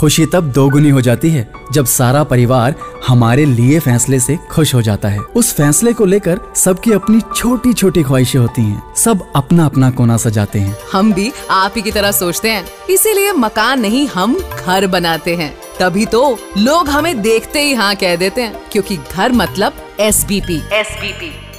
खुशी तब दोगुनी हो जाती है जब सारा परिवार हमारे लिए फैसले से खुश हो जाता है। उस फैसले को लेकर सबकी अपनी छोटी छोटी ख्वाहिशें होती हैं। सब अपना अपना कोना सजाते हैं। हम भी आप ही की तरह सोचते हैं। इसीलिए मकान नहीं हम घर बनाते हैं। तभी तो लोग हमें देखते ही हाँ कह देते हैं क्योंकि घर मतलब S B P S B P